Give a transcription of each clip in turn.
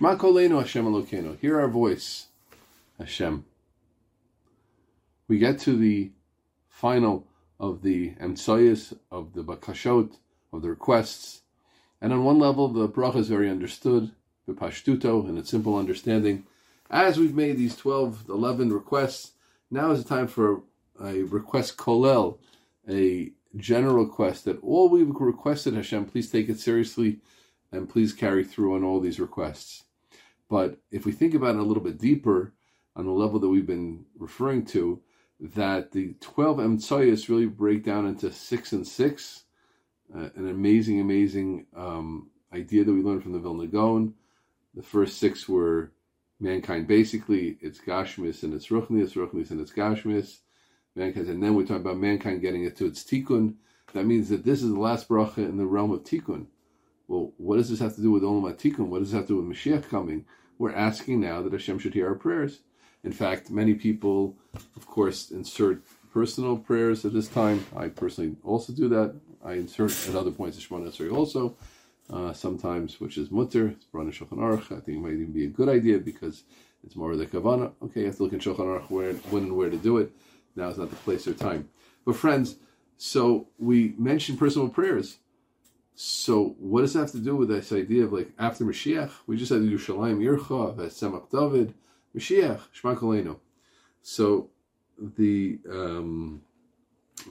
Shema Kolenu Hashem Elokeinu. Hear our voice, Hashem. We get to the final of the emtsoyas, of the bakashot, of the requests. And on one level, the bracha is very understood, the pashtuto, and its simple understanding. As we've made these 12, 11 requests, now is the time for a request kolel, a general request that all we've requested, Hashem, please take it seriously and please carry through on all these requests. But if we think about it a little bit deeper, on the level that we've been referring to, that the 12 Emtsayas really break down into six and six, uh, an amazing, amazing um, idea that we learned from the Vilna Gaon. The first six were mankind basically, it's Gashmis and it's Ruchnius, Ruchnius and it's Gashmis mankind. And then we talk about mankind getting it to its tikkun. That means that this is the last bracha in the realm of tikkun. Well, what does this have to do with Olam Tikkun? What does this have to do with Mashiach coming? We're asking now that Hashem should hear our prayers. In fact, many people, of course, insert personal prayers at this time. I personally also do that. I insert at other points of Shemona Esrei also, uh, sometimes, which is mutter. It's Shulchan Aruch. I think it might even be a good idea because it's more of the kavana. Okay, you have to look in Shulchan Aruch where, when and where to do it. Now is not the place or time. But friends, so we mentioned personal prayers. So what does that have to do with this idea of like after Mashiach? We just had Yerushalayim Yircha, Vesemach David, Mashiach, Shema. So the um,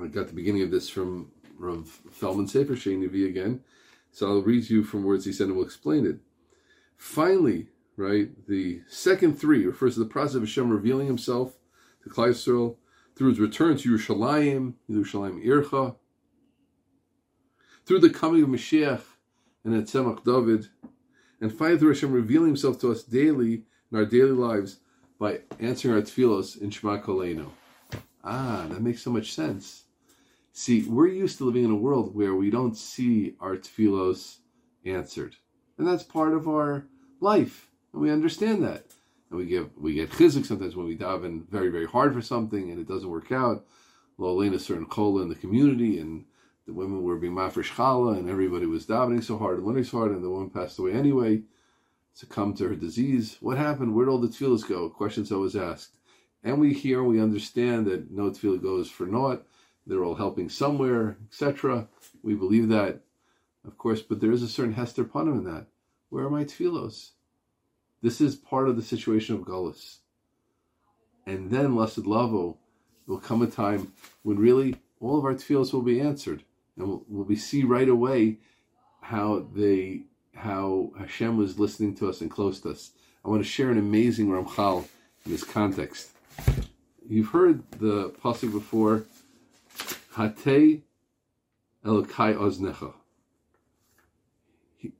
I got the beginning of this from Rav Feldman Sefer Sheinivi again. So I'll read you from words he said and we'll explain it. Finally, right, the second three refers to the process of Hashem revealing himself to Yisrael through his return to Yerushalayim, Yerushalayim Ircha, through the coming of Mashiach and Etzemach David, and finally through Hashem revealing himself to us daily in our daily lives by answering our tefillos in Shema Kolenu. Ah, that makes so much sense. See, we're used to living in a world where we don't see our tefillos answered. And that's part of our life. And we understand that and we give we get chizuk sometimes when we daven very very hard for something and it doesn't work out. Lolena certain kola in the community and the women were being mafresh and everybody was davening so hard and learning so hard and the woman passed away anyway, succumbed to her disease. What happened? Where'd all the tefillahs go? Questions always asked. And we hear we understand that no tefillah goes for naught. They're all helping somewhere, etc. We believe that, of course, but there is a certain hester panim in that. Where are my tefillos? This is part of the situation of Gullus. And then, Lasad Lavo, will come a time when really all of our tefillos will be answered. And we'll, we'll see right away how they how Hashem was listening to us and close to us. I want to share an amazing Ramchal in this context. You've heard the pasuk before, Hatei Elokai Oznecha.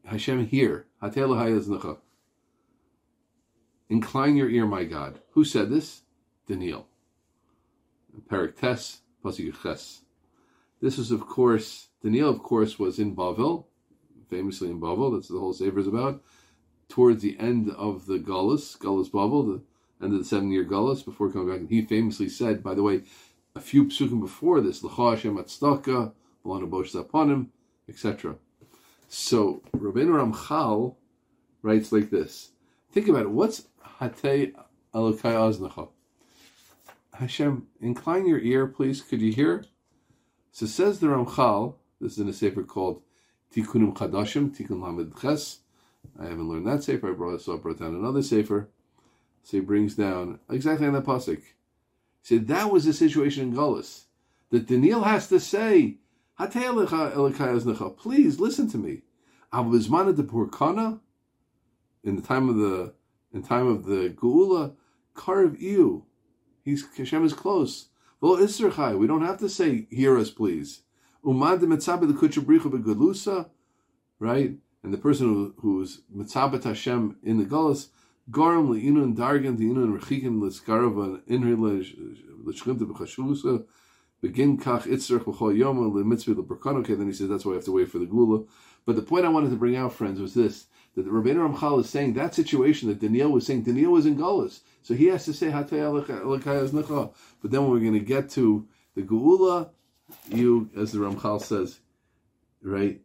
Hashem here, Hatei Elokai Oznecha. Incline your ear, my God. Who said this? Daniel. Perik Tes, Ches. This is, of course, Daniel, of course, was in Bavel, famously in Bavel. That's the whole Sefer is about. Towards the end of the Gullus, Gullus Bavel, the end of the seven year Gullus, before coming back. And he famously said, by the way, a few psukim before this, L'cha Hashem Bolana Bosh Zapanim, etc. So Rabbeinu Ramchal writes like this. Think about it. What's Hatei Elokai Oznacha. Hashem, incline your ear, please. Could you hear? So says the Ramchal. This is in a sefer called Tikkunim Chadashim, Tikkun Lamed Ches. I haven't learned that sefer. I brought, so I brought down another sefer. So he brings down exactly on that pasuk. He said that was the situation in Gullus that Daniel has to say, Please listen to me. Purkana, in the time of the in time of the Geula, karov hu. He's Hashem is close. Well, Isserchai, we don't have to say, hear us, please. Umad mitzabe the kuchabricha begalusa, right? And the person who, who's mitzabet Hashem in the Gullus, garam le'inun dargan de'inun rechikin l'skarava inri l'shchimta b'chashusa, begin kach itzrach b'chol yoma l'mitzvah l'berkano. Okay, then he says that's why I have to wait for the Geula. But the point I wanted to bring out, friends, was this that the Rabbeinu Ramchal is saying that situation that Daniel was saying, Daniel was in Gullus. So he has to say, But then we're going to get to the Geula, you, as the Ramchal says, right,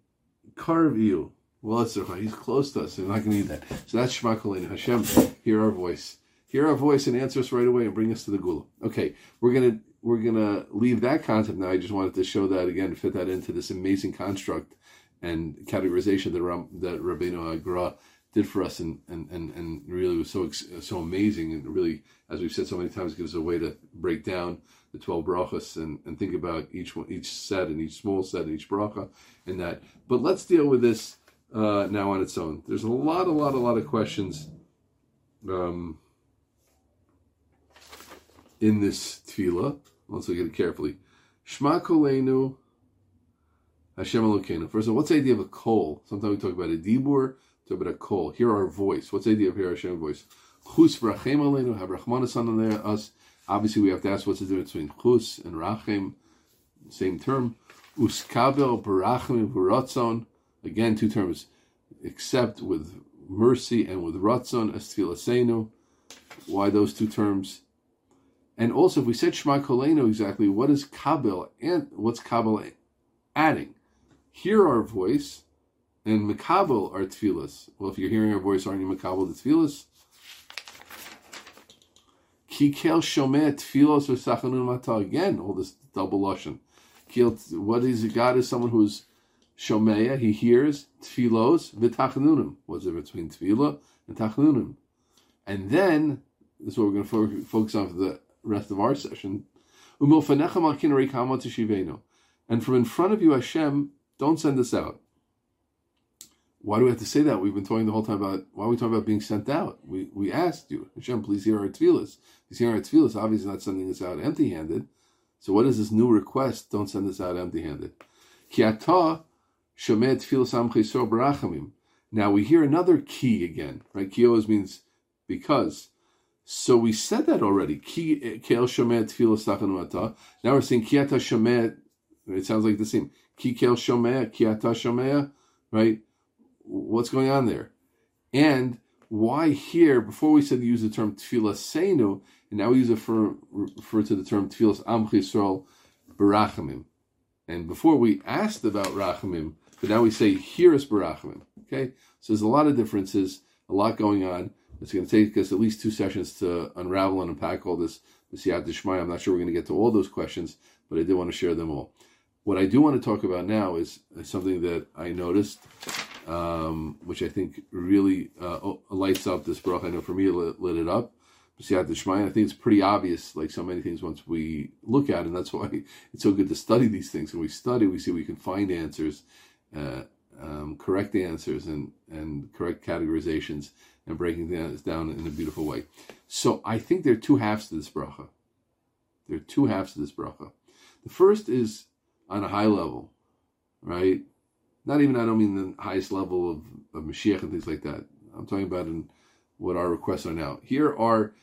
karov hu. Well, he's close to us. We're not going to need that. So that's Shema Kolenu. Hashem, hear our voice. Hear our voice and answer us right away and bring us to the Geula. Okay, we're gonna we're gonna leave that concept now. I just wanted to show that again, fit that into this amazing construct and categorization that Ram, that Rabbeinu HaGra did for us, and, and, and, and really was so so amazing, and really, as we've said so many times, gives a way to break down the twelve brachas and, and think about each one, each set and each small set and each bracha and that. But let's deal with this uh, now on its own. There's a lot, a lot, a lot of questions um, in this tefillah. Let's look at it carefully. Shema Kolenu Hashem Elokeinu. First of all, what's the idea of a kol? Sometimes we talk about a dibur, talk about a kol. Hear our voice. What's the idea of hear Hashem voice? Chus v'rachem aleinu, have rachmanis on us. Obviously, we have to ask what's the difference between chus and rachem, same term. Uskabel barachim v'ratzon. Again, two terms. Except with mercy and with ratzon as Why those two terms? And also, if we said Shema Kolenu exactly, what is kabel and what's kabel adding? Hear our voice and makabel our tefillas. Well, if you're hearing our voice, aren't you makabel the tefillas? Kikel shomeh tefillos v'sachanun mata. Again, all this double lashon. What is God is someone who's shomeya, he hears tefillos v'tachanunim. What's difference between tefillah and tachanunim? And then, this is what we're going to focus on for the rest of our session. And from in front of you, Hashem don't send us out. Why do we have to say that? We've been talking the whole time about why are we talking about being sent out? We we asked you, Hashem, please hear our tefillas. He's hearing our tefillas, obviously not sending us out empty-handed. So what is this new request? Don't send us out empty-handed. Now we hear another key again, right? Ki always means because. So we said that already. Ki eh, tefillas Now we're saying kiata shomet. It sounds like the same. Kikel Shomea, Kiata Shomea, right? What's going on there? And why here, before we said use the term Tefillah Seinu, and now we use it for refer to the term Tefillah Am Chisrael Barachamim. And before we asked about Rachamim, but now we say here is Barachamim. Okay? So there's a lot of differences, a lot going on. It's going to take us at least two sessions to unravel and unpack all this. I'm not sure we're going to get to all those questions, but I did want to share them all. What I do want to talk about now is, something that I noticed, um, which I think really uh, lights up this bracha. I know for me, it lit, lit it up. The Shmaya, I think it's pretty obvious, like so many things, once we look at it. And that's why it's so good to study these things. When we study, we see we can find answers, uh, um, correct answers, and, and correct categorizations, and breaking things down in a beautiful way. So I think there are two halves to this bracha. There are two halves to this bracha. The first is on a high level, right? Not even, I don't mean the highest level of, of Mashiach and things like that. I'm talking about in what our requests are now. Here are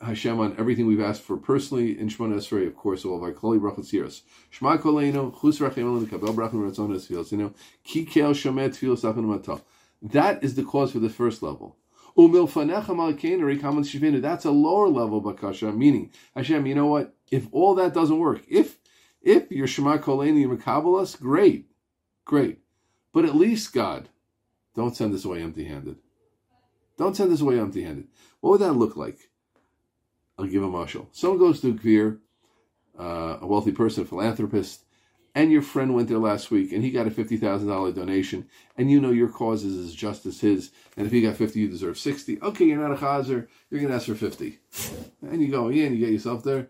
Hashem on everything we've asked for personally in Shemona Esrei, of course, all of our Koli Brachot Siras. Shema Koleinu, Chus Rachem Elenu, Kabel Brachim Ratzon Esfios, you know, Kikel Shomet Tfilos Sachan Matah. That is the cause for the first level. That's a lower level bakasha, meaning Hashem. You know what? If all that doesn't work, if if you're Shema Koleni Makabalas, great, great. But at least, God, don't send us away empty handed. Don't send us away empty handed. What would that look like? I'll give a marshal. Someone goes to Kvir, uh, a wealthy person, a philanthropist, and your friend went there last week and he got a $50,000 donation, and you know your cause is as just as his, and if he got 50, you deserve 60. Okay, you're not a chazer, you're going to ask for 50. And you go in, you get yourself there,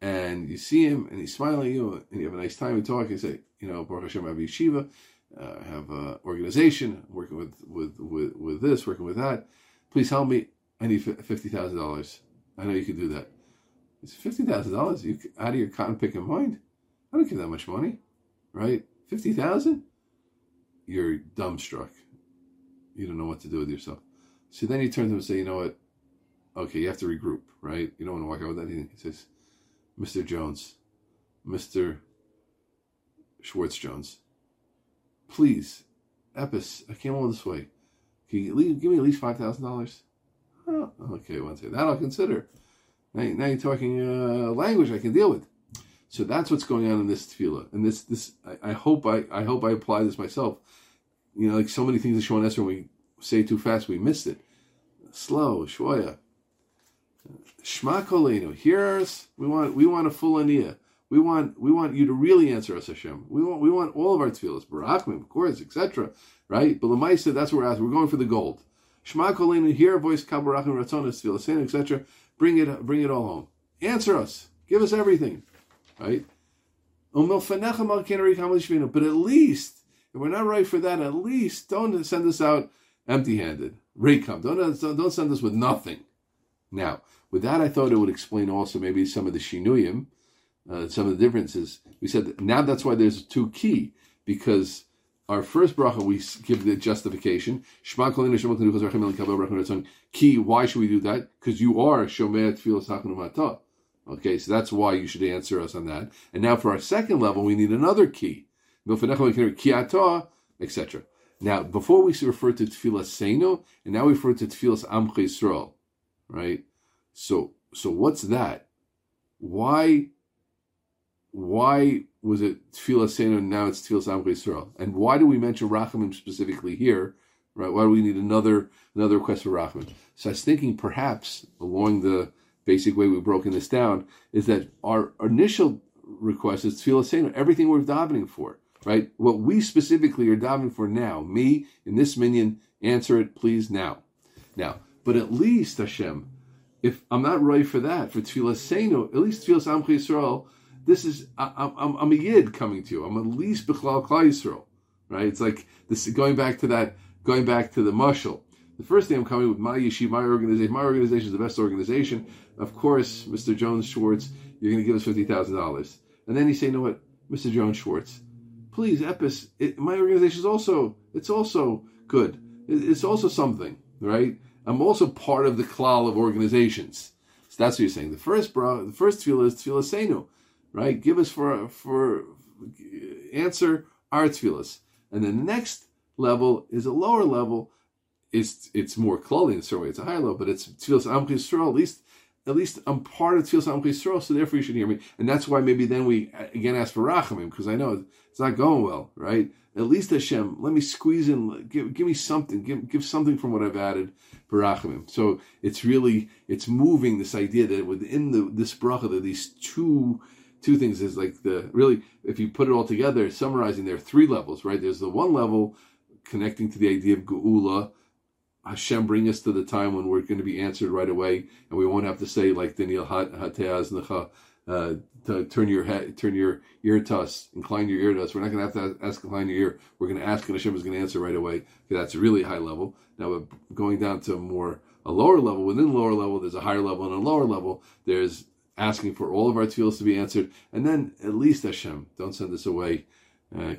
and you see him and he's smiling at you and you have a nice time, you talk, and say, you know, Baruch Hashem, I have yeshiva, uh, have an organization, working with, with, with, with this, working with that. Please help me. I need $50,000. I know you can do that. It's $50,000 you out of your cotton picking mind. I don't give that much money, right? 50000 You're dumbstruck. You don't know what to do with yourself. So then you turn to him and say, you know what? Okay, you have to regroup, right? You don't want to walk out with that. He says, Mr. Jones, Mr. Schwartz Jones, please, Epis, I came all this way. Can you give me at least five thousand dollars? Oh, okay, one second. That I'll consider. Now, now you're talking uh, language I can deal with. So that's what's going on in this tefillah. And this, this, I, I hope I, I hope I apply this myself. you know, like so many things in Shemon Esrei, when we say too fast, we missed it. Slow, shvoya. Shma kolenu. Hear us. We want we want a full aniyah. We want we want you to really answer us, Hashem. We want we want all of our tefillas, barachim, of course, etc. Right? But the Lamaisa, that's what we're asking. We're going for the gold. Shema kolenu. Hear our voice, kal barachim, ratzonis, tefillas, etc. Bring it bring it all home. Answer us. Give us everything. Right? But at least, if we're not right for that, at least don't send us out empty-handed. Rekam. Don't, don't send us with nothing. Now, with that, I thought it would explain also maybe some of the shinuyim, uh, some of the differences. We said that now that's why there's two key because our first bracha we give the justification. Key. Why should we do that? Because you are shomer tefillas Okay, so that's why you should answer us on that. And now for our second level, we need another key. etc. Now, before we refer to Tfilas Seino, and now we refer to Tfilas Amch Yisrael, right? So, so what's that? Why, why was it Tfilas Seino and now it's Tfilas Amch Yisrael? And why do we mention Rachamim specifically here? Right? Why do we need another another request for Rachamim? So I was thinking perhaps along the basic way we've broken this down is that our initial request is Tfilas Seino, everything we're davening for right? What we specifically are diving for now, me in this minyan, answer it please now. Now, but at least Hashem, if I'm not right for that, for Tfilas Seinu, at least Tfilas Amch Yisrael, this is, I, am I'm a Yid coming to you. I'm at least Bechlal Klal Yisrael, right? It's like this, going back to that, going back to the mushal. The first thing I'm coming with my yeshiva, my organization. My organization is the best organization. Of course, Mr. Jones Schwartz, you're going to give us fifty thousand dollars, and then you say, you know what, Mr. Jones Schwartz, please, Epis, it, my organization is also, it's also good. It, it's also something, right? I'm also part of the klal of organizations. So that's what you're saying. The first bra, the first tefillah is tefillah senu, right? Give us for, for, answer our tefillahs. And then the next level is a lower level. It's, it's more klali in a certain way. It's a higher level, but it's tefillah Am Yisrael, at least at least I'm part of Tfilas Am Yisrael, so therefore you should hear me. And that's why maybe then we again ask for Rachamim, because I know it's not going well, right? At least Hashem, let me squeeze in, give, give me something, give, give something from what I've added for Rachamim. So it's really, it's moving this idea that within the this bracha, that these two, two things is like the, really, if you put it all together, summarizing there are three levels, right? There's the one level connecting to the idea of Geula, Hashem bring us to the time when we're going to be answered right away, and we won't have to say like Daniel Hateaz uh, to turn your head, turn your ear to us, incline your ear to us. We're not going to have to ask incline your ear. We're going to ask, and Hashem is going to answer right away. Okay, that's really high level. Now, going down to more a lower level. Within lower level, there's a higher level, and a lower level, there's asking for all of our tefillas to be answered, and then at least Hashem, don't send us away. Uh,